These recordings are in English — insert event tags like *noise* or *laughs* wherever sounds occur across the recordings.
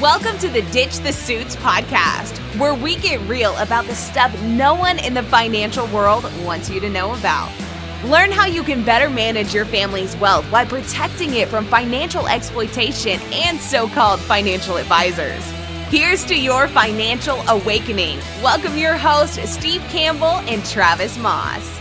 Welcome to the Ditch the Suits podcast, where we get real about the stuff no one in the financial world wants you to know about. Learn how you can better manage your family's wealth while protecting it from financial exploitation and so called financial advisors. Here's to your financial awakening. Welcome your hosts, Steve Campbell and Travis Moss.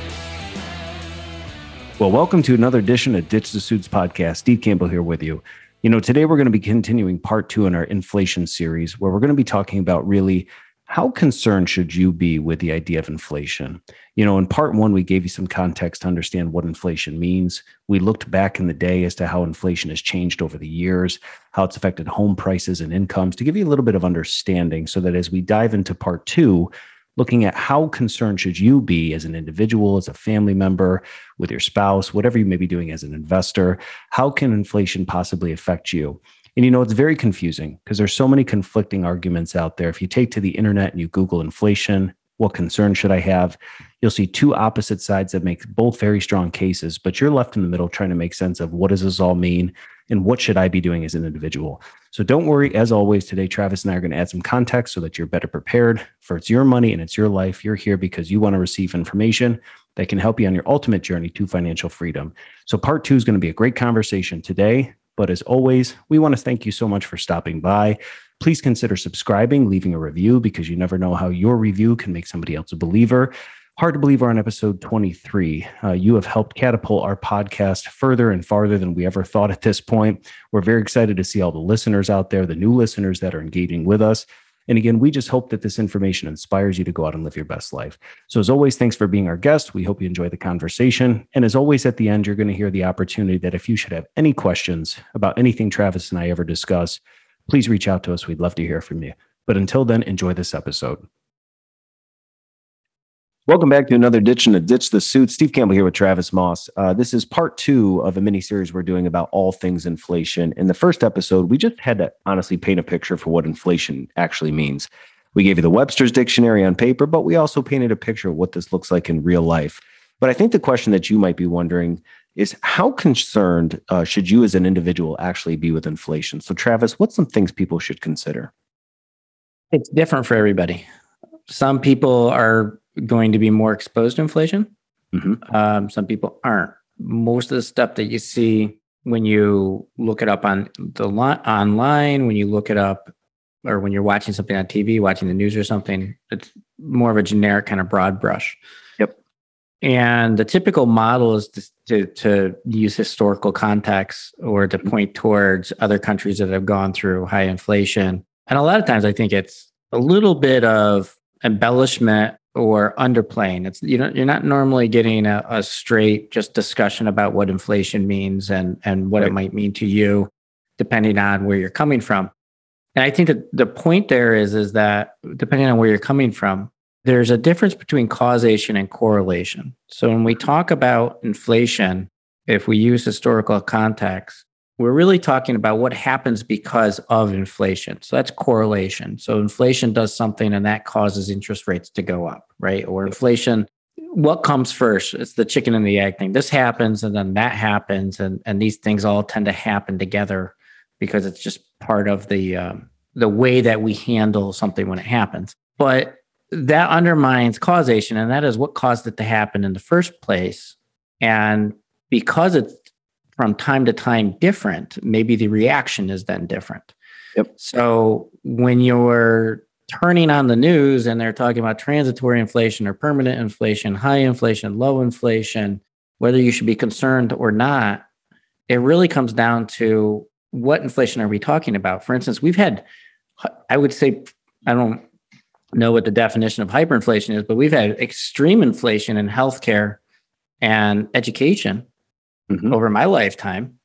Well, welcome to another edition of Ditch the Suits podcast. Steve Campbell here with you. You know, today we're going to be continuing part two in our inflation series, where we're going to be talking about really how concerned should you be with the idea of inflation? You know, in part one, we gave you some context to understand what inflation means. We looked back in the day as to how inflation has changed over the years, how it's affected home prices and incomes to give you a little bit of understanding so that as we dive into part two, looking at how concerned should you be as an individual, as a family member, with your spouse, whatever you may be doing as an investor, how can inflation possibly affect you? And you know, it's very confusing because there's so many conflicting arguments out there. If you take to the internet and you Google inflation, what concern should I have? You'll see two opposite sides that make both very strong cases, but you're left in the middle trying to make sense of what does this all mean and what should I be doing as an individual. So don't worry. As always, today, Travis and I are going to add some context so that you're better prepared for it's your money and it's your life. You're here because you want to receive information that can help you on your ultimate journey to financial freedom. So part two is going to be a great conversation today. But as always, we want to thank you so much for stopping by. Please consider subscribing, leaving a review because you never know how your review can make somebody else a believer. Hard to believe we're on episode 23. Uh, you have helped catapult our podcast further and farther than we ever thought at this point. We're very excited to see all the listeners out there, the new listeners that are engaging with us. And again, we just hope that this information inspires you to go out and live your best life. So, as always, thanks for being our guest. We hope you enjoy the conversation. And as always, at the end, you're going to hear the opportunity that if you should have any questions about anything Travis and I ever discuss, please reach out to us. We'd love to hear from you. But until then, enjoy this episode. Welcome back to another Ditch and a Ditch the Suit. Steve Campbell here with Travis Moss. Uh, this is part two of a mini series we're doing about all things inflation. In the first episode, we just had to honestly paint a picture for what inflation actually means. We gave you the Webster's Dictionary on paper, but we also painted a picture of what this looks like in real life. But I think the question that you might be wondering is how concerned uh, should you as an individual actually be with inflation? So, Travis, what's some things people should consider? It's different for everybody. Some people are going to be more exposed to inflation. Mm-hmm. Um, some people aren't. Most of the stuff that you see when you look it up on the li- online, when you look it up, or when you're watching something on TV, watching the news or something, it's more of a generic kind of broad brush. Yep. And the typical model is to, to, to use historical context or to mm-hmm. point towards other countries that have gone through high inflation. And a lot of times, I think it's a little bit of embellishment or underplaying. It's you know you're not normally getting a, a straight just discussion about what inflation means and and what right. it might mean to you, depending on where you're coming from. And I think that the point there is is that depending on where you're coming from, there's a difference between causation and correlation. So when we talk about inflation, if we use historical context, we're really talking about what happens because of inflation. So that's correlation. So inflation does something and that causes interest rates to go up, right? Or inflation, what comes first? It's the chicken and the egg thing. This happens and then that happens, and and these things all tend to happen together because it's just part of the um, the way that we handle something when it happens. But that undermines causation, and that is what caused it to happen in the first place. And because it's from time to time different, maybe the reaction is then different. Yep. So when you're turning on the news and they're talking about transitory inflation or permanent inflation, high inflation, low inflation, whether you should be concerned or not, it really comes down to what inflation are we talking about? For instance, we've had, I would say, I don't know what the definition of hyperinflation is, but we've had extreme inflation in healthcare and education mm-hmm. over my lifetime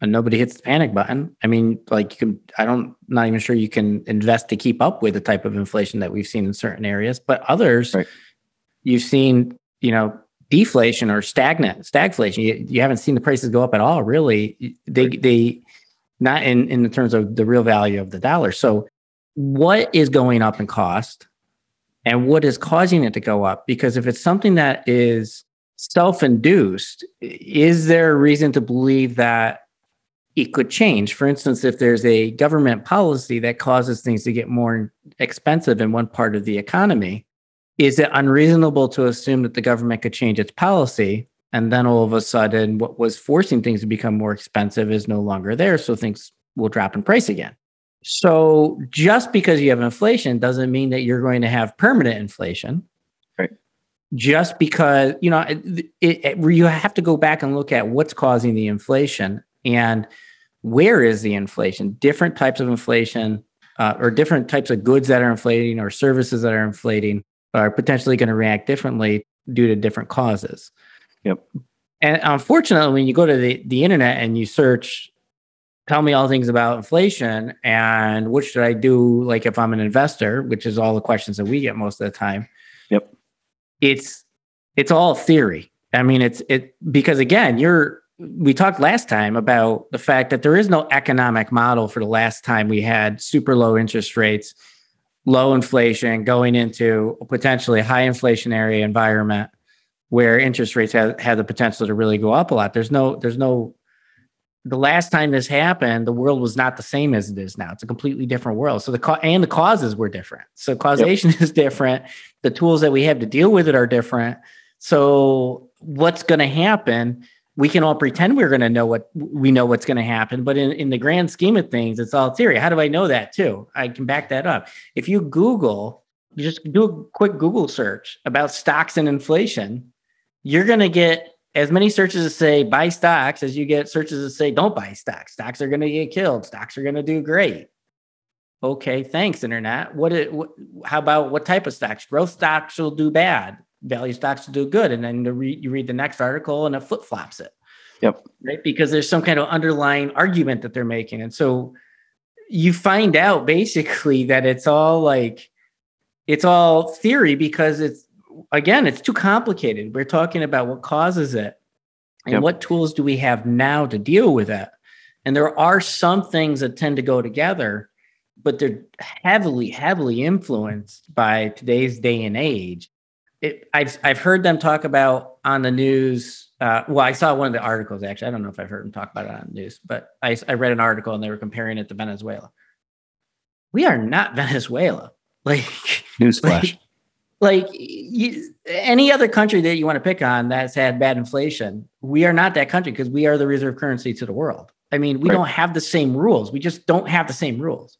and nobody hits the panic button. I mean, like you can, I don't, not even sure you can invest to keep up with the type of inflation that we've seen in certain areas, but others, right. you've seen, you know, deflation or stagnant, stagflation. You, you haven't seen the prices go up at all, really. They, right. they, not in, in terms of the real value of the dollar. So, what is going up in cost and what is causing it to go up? Because if it's something that is self induced, is there a reason to believe that it could change. For instance, if there's a government policy that causes things to get more expensive in one part of the economy, is it unreasonable to assume that the government could change its policy? And then all of a sudden what was forcing things to become more expensive is no longer there so things will drop in price again. So just because you have inflation doesn't mean that you're going to have permanent inflation just because you know it, it, you have to go back and look at what's causing the inflation and where is the inflation different types of inflation uh, or different types of goods that are inflating or services that are inflating are potentially going to react differently due to different causes. Yep. And unfortunately, when you go to the, the internet and you search, tell me all things about inflation and what should I do, like if I'm an investor, which is all the questions that we get most of the time. It's it's all theory. I mean, it's it because again, you're we talked last time about the fact that there is no economic model for the last time we had super low interest rates low inflation going into a potentially high inflationary environment where interest rates have, have the potential to really go up a lot. There's no, there's no, the last time this happened, the world was not the same as it is now. It's a completely different world. So the and the causes were different. So causation yep. *laughs* is different. The tools that we have to deal with it are different. So what's going to happen we can all pretend we're going to know what we know what's going to happen but in, in the grand scheme of things it's all theory how do i know that too i can back that up if you google just do a quick google search about stocks and inflation you're going to get as many searches that say buy stocks as you get searches that say don't buy stocks stocks are going to get killed stocks are going to do great okay thanks internet what, it, what how about what type of stocks growth stocks will do bad value stocks to do good. And then re- you read the next article and it flip flops it. Yep. Right. Because there's some kind of underlying argument that they're making. And so you find out basically that it's all like, it's all theory because it's, again, it's too complicated. We're talking about what causes it and yep. what tools do we have now to deal with it. And there are some things that tend to go together, but they're heavily, heavily influenced by today's day and age it, I've I've heard them talk about on the news. Uh, well, I saw one of the articles actually. I don't know if I've heard them talk about it on the news, but I, I read an article and they were comparing it to Venezuela. We are not *laughs* Venezuela. Like newsflash. Like, like you, any other country that you want to pick on that's had bad inflation, we are not that country because we are the reserve currency to the world. I mean, we right. don't have the same rules. We just don't have the same rules.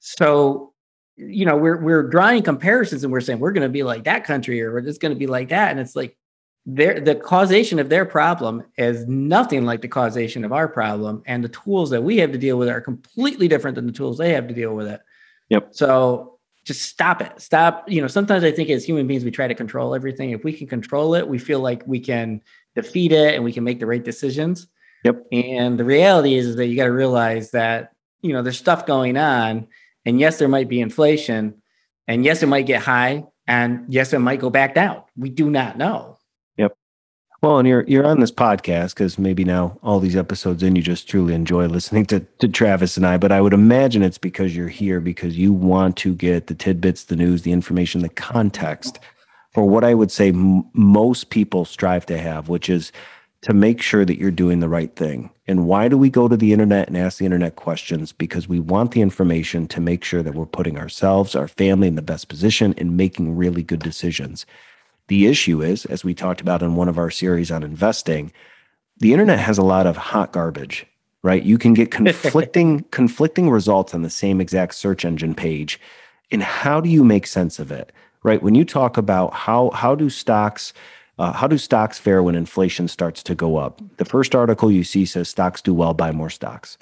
So you know, we're we're drawing comparisons and we're saying we're going to be like that country or it's going to be like that, and it's like their the causation of their problem is nothing like the causation of our problem, and the tools that we have to deal with are completely different than the tools they have to deal with it. Yep. So just stop it. Stop. You know, sometimes I think as human beings we try to control everything. If we can control it, we feel like we can defeat it and we can make the right decisions. Yep. And the reality is, is that you got to realize that you know there's stuff going on and yes, there might be inflation. And yes, it might get high. And yes, it might go back down. We do not know. Well, and you're you're on this podcast because maybe now all these episodes in, you just truly enjoy listening to, to Travis and I. But I would imagine it's because you're here because you want to get the tidbits, the news, the information, the context for what I would say m- most people strive to have, which is to make sure that you're doing the right thing. And why do we go to the internet and ask the internet questions? Because we want the information to make sure that we're putting ourselves, our family in the best position and making really good decisions. The issue is, as we talked about in one of our series on investing, the internet has a lot of hot garbage, right? You can get conflicting *laughs* conflicting results on the same exact search engine page. And how do you make sense of it? Right? When you talk about how how do stocks uh, how do stocks fare when inflation starts to go up? The first article you see says stocks do well, buy more stocks.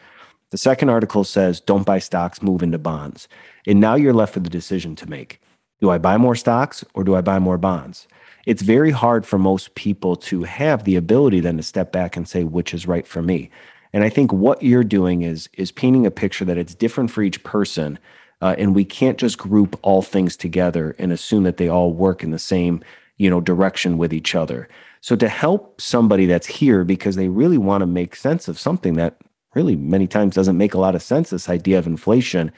The second article says don't buy stocks, move into bonds. And now you're left with a decision to make. Do I buy more stocks or do I buy more bonds? It's very hard for most people to have the ability then to step back and say which is right for me. And I think what you're doing is is painting a picture that it's different for each person, uh, and we can't just group all things together and assume that they all work in the same you know direction with each other so to help somebody that's here because they really want to make sense of something that really many times doesn't make a lot of sense this idea of inflation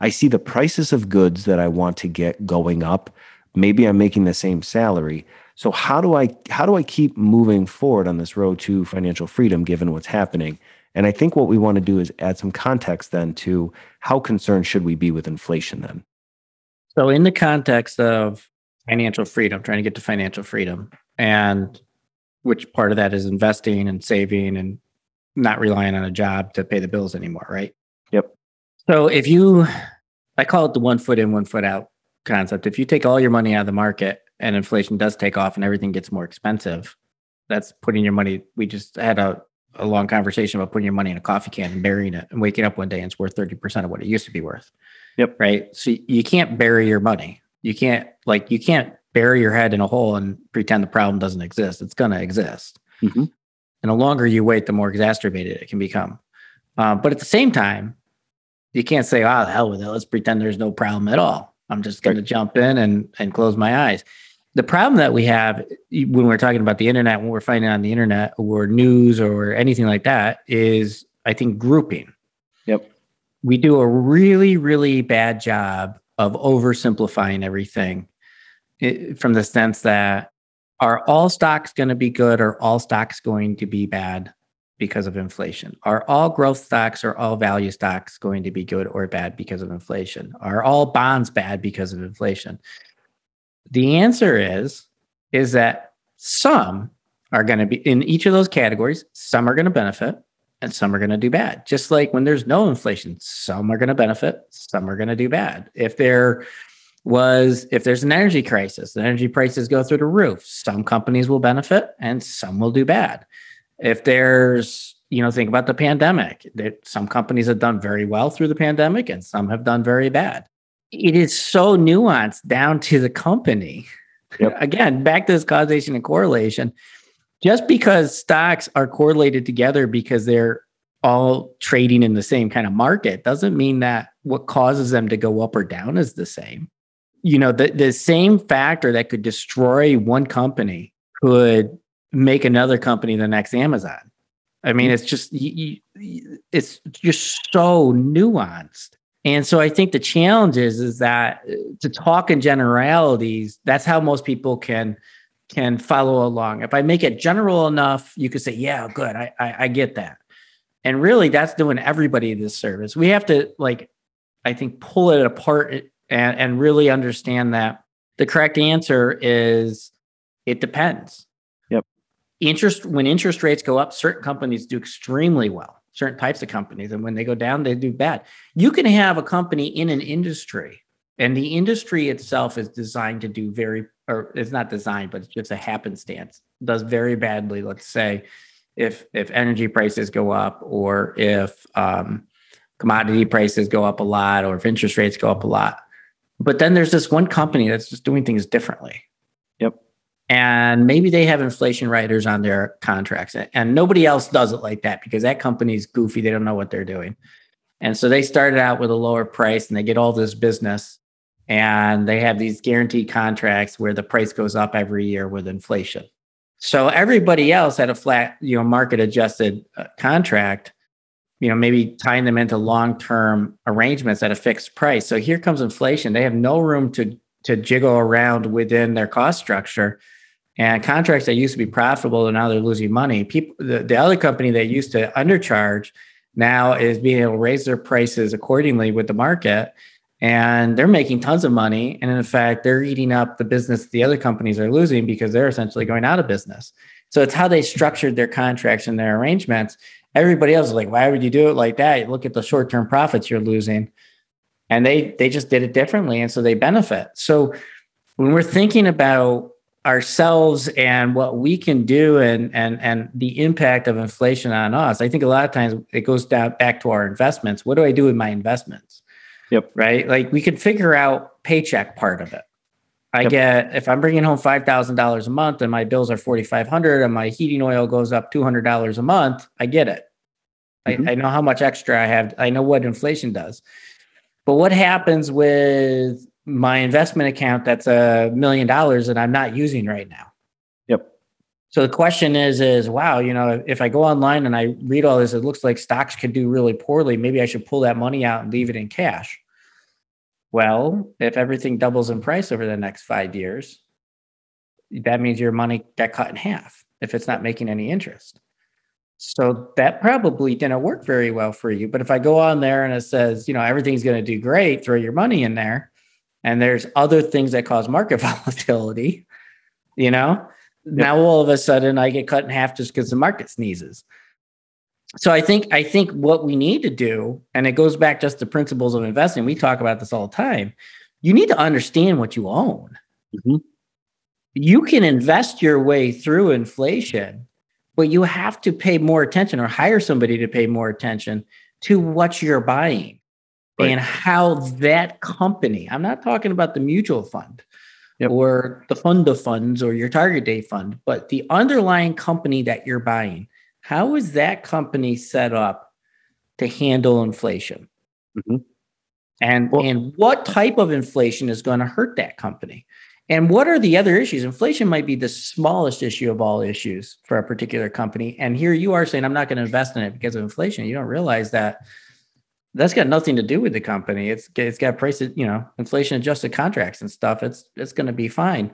i see the prices of goods that i want to get going up maybe i'm making the same salary so how do i how do i keep moving forward on this road to financial freedom given what's happening And I think what we want to do is add some context then to how concerned should we be with inflation then? So, in the context of financial freedom, trying to get to financial freedom, and which part of that is investing and saving and not relying on a job to pay the bills anymore, right? Yep. So, if you, I call it the one foot in, one foot out concept. If you take all your money out of the market and inflation does take off and everything gets more expensive, that's putting your money. We just had a, a long conversation about putting your money in a coffee can and burying it and waking up one day and it's worth 30% of what it used to be worth. Yep. Right. So you can't bury your money. You can't like you can't bury your head in a hole and pretend the problem doesn't exist. It's going to exist. Mm-hmm. And the longer you wait, the more exacerbated it can become. Uh, but at the same time, you can't say, "Oh, hell with it. Let's pretend there's no problem at all." I'm just going right. to jump in and and close my eyes. The problem that we have when we're talking about the internet, when we're finding on the internet or news or anything like that, is I think grouping. Yep. We do a really, really bad job of oversimplifying everything from the sense that are all stocks going to be good or all stocks going to be bad because of inflation? Are all growth stocks or all value stocks going to be good or bad because of inflation? Are all bonds bad because of inflation? The answer is is that some are going to be in each of those categories, some are going to benefit and some are going to do bad. Just like when there's no inflation, some are going to benefit, some are going to do bad. If there was if there's an energy crisis, the energy prices go through the roof, some companies will benefit and some will do bad if there's you know think about the pandemic that some companies have done very well through the pandemic and some have done very bad. It is so nuanced down to the company. Yep. *laughs* again back to this causation and correlation. Just because stocks are correlated together because they're all trading in the same kind of market doesn't mean that what causes them to go up or down is the same. You know the, the same factor that could destroy one company could make another company the next Amazon. I mean, it's just you, you, it's just so nuanced. And so I think the challenge is is that uh, to talk in generalities, that's how most people can can follow along. If I make it general enough, you could say, "Yeah, good, I, I, I get that." And really, that's doing everybody this service. We have to like, I think, pull it apart and and really understand that the correct answer is it depends interest when interest rates go up certain companies do extremely well certain types of companies and when they go down they do bad. You can have a company in an industry and the industry itself is designed to do very or it's not designed but it's just a happenstance does very badly let's say if if energy prices go up or if um, commodity prices go up a lot or if interest rates go up a lot. But then there's this one company that's just doing things differently and maybe they have inflation riders on their contracts and nobody else does it like that because that company's goofy. They don't know what they're doing. And so they started out with a lower price and they get all this business and they have these guaranteed contracts where the price goes up every year with inflation. So everybody else had a flat you know market adjusted uh, contract you know maybe tying them into long term arrangements at a fixed price. So here comes inflation. They have no room to to jiggle around within their cost structure and contracts that used to be profitable and now they're losing money. People, the, the other company that used to undercharge now is being able to raise their prices accordingly with the market. And they're making tons of money. And in fact, they're eating up the business the other companies are losing because they're essentially going out of business. So it's how they structured their contracts and their arrangements. Everybody else is like, why would you do it like that? Look at the short-term profits you're losing. And they they just did it differently. And so they benefit. So when we're thinking about ourselves and what we can do and and and the impact of inflation on us i think a lot of times it goes down back to our investments. What do i do with my investments? Yep. Right? Like we can figure out paycheck part of it. I yep. get if i'm bringing home $5000 a month and my bills are 4500 and my heating oil goes up $200 a month i get it. Mm-hmm. I, I know how much extra i have i know what inflation does. But what happens with my investment account that's a million dollars that I'm not using right now. Yep. So the question is, is wow, you know, if I go online and I read all this, it looks like stocks could do really poorly. Maybe I should pull that money out and leave it in cash. Well, if everything doubles in price over the next five years, that means your money got cut in half if it's not making any interest. So that probably didn't work very well for you. But if I go on there and it says, you know, everything's going to do great, throw your money in there, and there's other things that cause market *laughs* volatility, you know, yep. now all of a sudden I get cut in half just because the market sneezes. So I think I think what we need to do, and it goes back just to principles of investing. We talk about this all the time. You need to understand what you own. Mm-hmm. You can invest your way through inflation, but you have to pay more attention or hire somebody to pay more attention to what you're buying right. and how that company, I'm not talking about the mutual fund yep. or the fund of funds or your target date fund, but the underlying company that you're buying. How is that company set up to handle inflation? Mm-hmm. And, well, and what type of inflation is going to hurt that company? And what are the other issues? Inflation might be the smallest issue of all issues for a particular company. And here you are saying, I'm not going to invest in it because of inflation. You don't realize that that's got nothing to do with the company. It's it's got prices, you know, inflation adjusted contracts and stuff. It's it's going to be fine.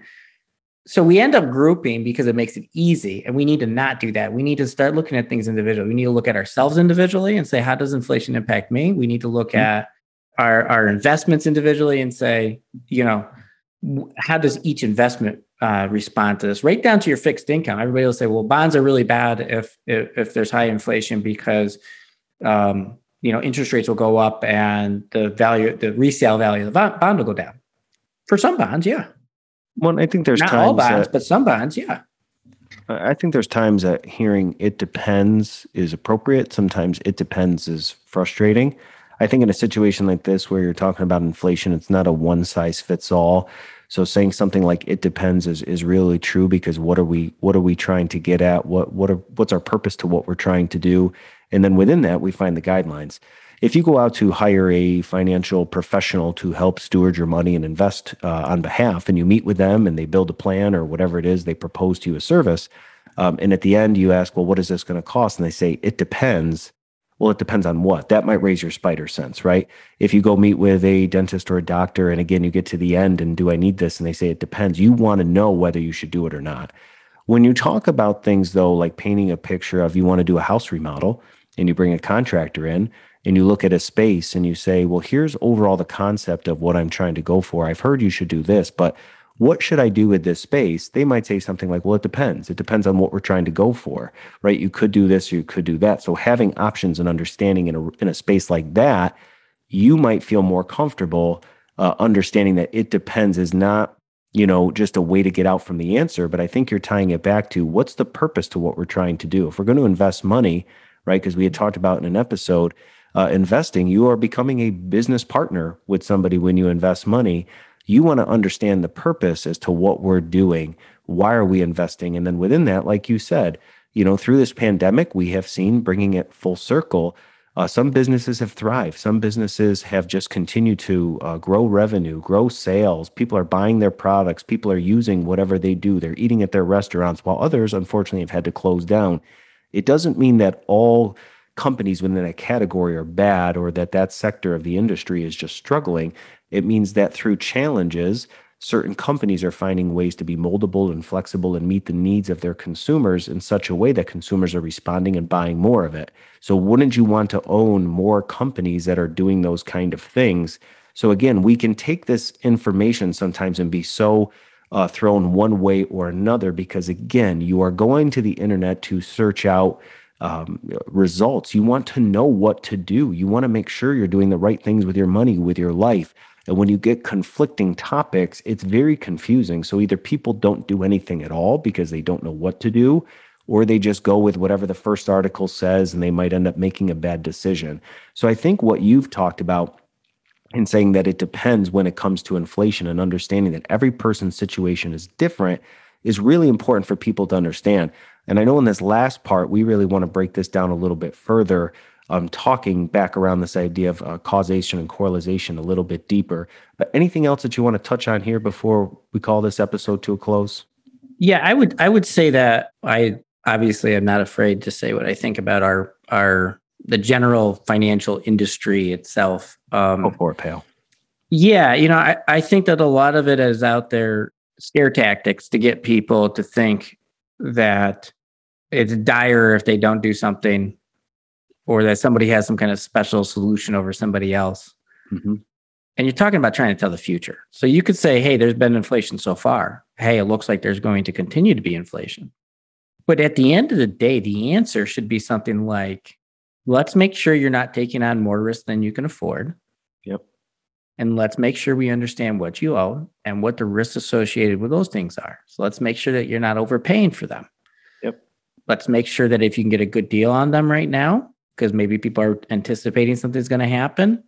So we end up grouping because it makes it easy, and we need to not do that. We need to start looking at things individually. We need to look at ourselves individually and say, how does inflation impact me? We need to look mm-hmm. at our our investments individually and say, you know, how does each investment uh, respond to this? Right down to your fixed income. Everybody will say, well, bonds are really bad if if, if there's high inflation because um, you know interest rates will go up and the value the resale value of the bond will go down. For some bonds yeah. Well i think there's not all bonds that, but some bonds yeah. I think there's times that hearing it depends is appropriate. Sometimes it depends is frustrating. I think in a situation like this where you're talking about inflation it's not a one size fits all so saying something like it depends is is really true because what are we what are we trying to get at what what are what's our purpose to what we're trying to do and then within that, we find the guidelines. If you go out to hire a financial professional to help steward your money and invest uh, on behalf, and you meet with them and they build a plan or whatever it is they propose to you a service, um, and at the end you ask, well, what is this going to cost? And they say, it depends. Well, it depends on what. That might raise your spider sense, right? If you go meet with a dentist or a doctor, and again, you get to the end and do I need this? And they say it depends. You want to know whether you should do it or not. When you talk about things, though, like painting a picture of you want to do a house remodel, and you bring a contractor in and you look at a space and you say, well, here's overall the concept of what I'm trying to go for. I've heard you should do this, but what should I do with this space? They might say something like, well, it depends. It depends on what we're trying to go for, right? You could do this, or you could do that. So having options and understanding in a, in a space like that, you might feel more comfortable uh, understanding that it depends is not you know just a way to get out from the answer but i think you're tying it back to what's the purpose to what we're trying to do if we're going to invest money right? Because we had talked about in an episode, uh, investing, you are becoming a business partner with somebody when you invest money. You want to understand the purpose as to what we're doing. Why are we investing? And then within that, like you said, you know, through this pandemic, we have seen bringing it full circle. Uh, some businesses have thrived. Some businesses have just continued to uh, grow revenue, grow sales. People are buying their products. People are using whatever they do. They're eating at their restaurants, while others, unfortunately, have had to close down. It doesn't mean that all companies within that category are bad or that that sector of the industry is just struggling. It means that through challenges, certain companies are finding ways to be moldable and flexible and meet the needs of their consumers in such a way that consumers are responding and buying more of it. So, wouldn't you want to own more companies that are doing those kind of things? So, again, we can take this information sometimes and be so uh, thrown one way or another because again you are going to the internet to search out um, results. You want to know what to do. You want to make sure you're doing the right things with your money with your life. And when you get conflicting topics it's very confusing. So either people don't do anything at all because they don't know what to do or they just go with whatever the first article says and they might end up making a bad decision. So i think what you've talked about and saying that it depends when it comes to inflation and understanding that every person's situation is different is really important for people to understand. And I know in this last part, we really want to break this down a little bit further, um, talking back around this idea of uh, causation and correlation a little bit deeper. But anything else that you want to touch on here before we call this episode to a close? Yeah, I would I would say that I obviously am not afraid to say what I think about our our the general financial industry itself. Um, Go for it, pal. Yeah, you know, I, I think that a lot of it is out there scare tactics to get people to think that it's dire if they don't do something or that somebody has some kind of special solution over somebody else. Mm-hmm. And you're talking about trying to tell the future. So you could say, hey, there's been inflation so far. Hey, it looks like there's going to continue to be inflation. But at the end of the day, the answer should be something like, let's make sure you're not taking on more risk than you can afford. Yep. And let's make sure we understand what you owe and what the risks associated with those things are. So let's make sure that you're not overpaying for them. Yep. Let's make sure that if you can get a good deal on them right now, because maybe people are anticipating something's going to happen,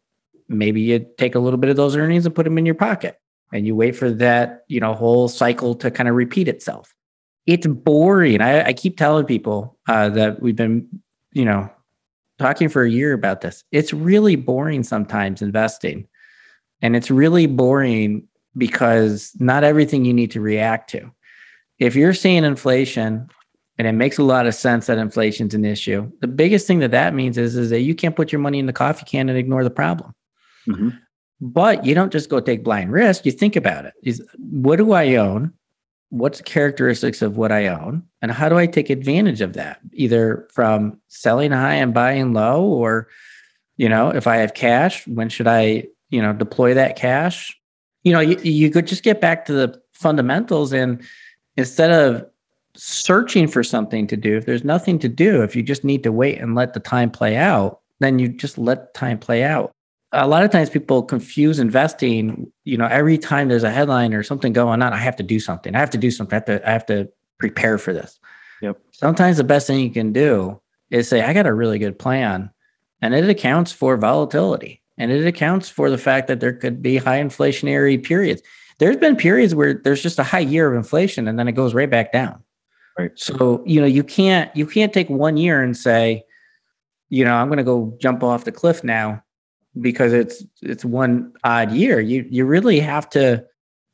maybe you take a little bit of those earnings and put them in your pocket and you wait for that, you know, whole cycle to kind of repeat itself. It's boring. I, I keep telling people uh, that we've been, you know, talking for a year about this. It's really boring sometimes investing. And it's really boring because not everything you need to react to. If you're seeing inflation and it makes a lot of sense that inflation's an issue, the biggest thing that that means is, is that you can't put your money in the coffee can and ignore the problem. Mm-hmm. But you don't just go take blind risk. You think about it. Is what do I own? What's the characteristics of what I own? And how do I take advantage of that? Either from selling high and buying low, or, you know, if I have cash, when should I, you know, deploy that cash? You know, you, you could just get back to the fundamentals and instead of searching for something to do, if there's nothing to do, if you just need to wait and let the time play out, then you just let time play out a lot of times people confuse investing. You know, every time there's a headline or something going on, I have to do something. I have to do something. I have to, I have to prepare for this. Yep. Sometimes the best thing you can do is say, I got a really good plan. And it accounts for volatility. And it accounts for the fact that there could be high inflationary periods. There's been periods where there's just a high year of inflation and then it goes right back down. Right. So, you know, you can't you can't take one year and say, you know, I'm going to go jump off the cliff now because it's it's one odd year. You you really have to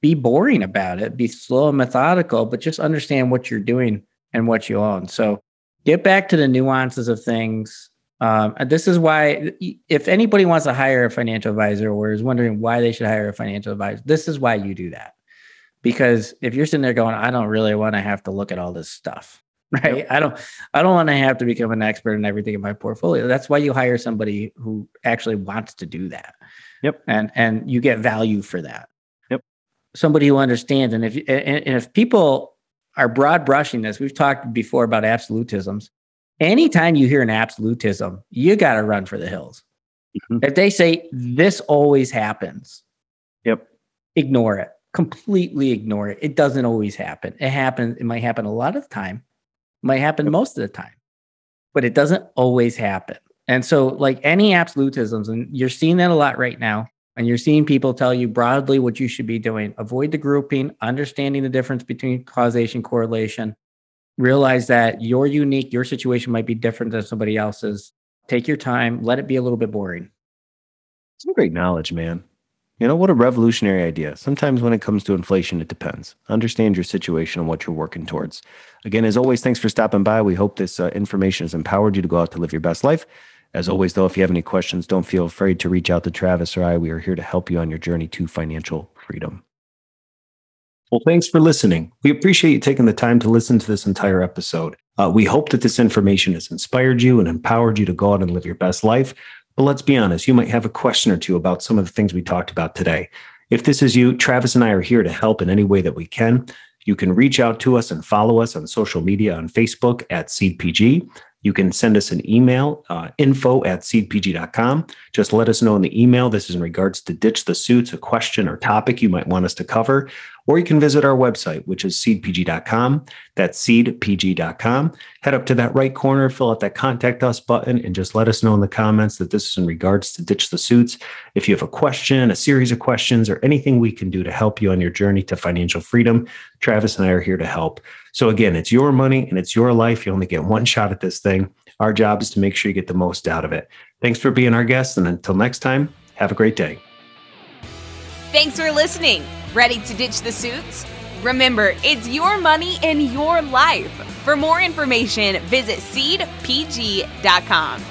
be boring about it, be slow and methodical, but just understand what you're doing and what you own. So get back to the nuances of things. Um, this is why, if anybody wants to hire a financial advisor or is wondering why they should hire a financial advisor, this is why you do that. Because if you're sitting there going, I don't really want to have to look at all this stuff, *laughs* right? Yep. i don't i don't want to have to become an expert in everything in my portfolio. That's why you hire somebody who actually wants to do that. Yep. And and you get value for that. Yep. Somebody who understands and if and, and if people are broad brushing this we've talked before about absolutisms anytime you hear an absolutism you got to run for the hills. Mm-hmm. if they say this always happens yep. ignore it. Completely ignore it. It doesn't always happen. It happens it might happen a lot of the time might happen most of the time, but it doesn't always happen. And so, like any absolutisms, and you're seeing that a lot right now, and you're seeing people tell you broadly what you should be doing. Avoid the grouping, understanding the difference between causation, correlation, realize that you're unique, your situation might be different than somebody else's. Take your time, let it be a little bit boring. Some great knowledge, man. You know, what a revolutionary idea. Sometimes when it comes to inflation, it depends. Understand your situation and what you're working towards. Again, as always, thanks for stopping by. We hope this uh, information has empowered you to go out to live your best life. As always, though, if you have any questions, don't feel afraid to reach out to Travis or I. We are here to help you on your journey to financial freedom. Well, thanks for listening. We appreciate you taking the time to listen to this entire episode. Uh, we hope that this information has inspired you and empowered you to go out and live your best life. But let's be honest, you might have a question or two about some of the things we talked about today. If this is you, Travis and I are here to help in any way that we can. You can reach out to us and follow us on social media on Facebook at SeedPG. You can send us an email, uh, info at seedpg.com. Just let us know in the email. This is in regards to Ditch the Suits, a question or topic you might want us to cover. Or you can visit our website, which is seedpg.com. That's seedpg.com. Head up to that right corner, fill out that contact us button, and just let us know in the comments that this is in regards to Ditch the Suits. If you have a question, a series of questions, or anything we can do to help you on your journey to financial freedom, Travis and I are here to help. So, again, it's your money and it's your life. You only get one shot at this thing. Our job is to make sure you get the most out of it. Thanks for being our guest. And until next time, have a great day. Thanks for listening. Ready to ditch the suits? Remember, it's your money and your life. For more information, visit seedpg.com.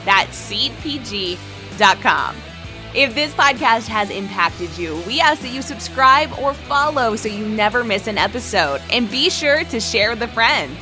That's seedpg.com. If this podcast has impacted you, we ask that you subscribe or follow so you never miss an episode. And be sure to share with a friend.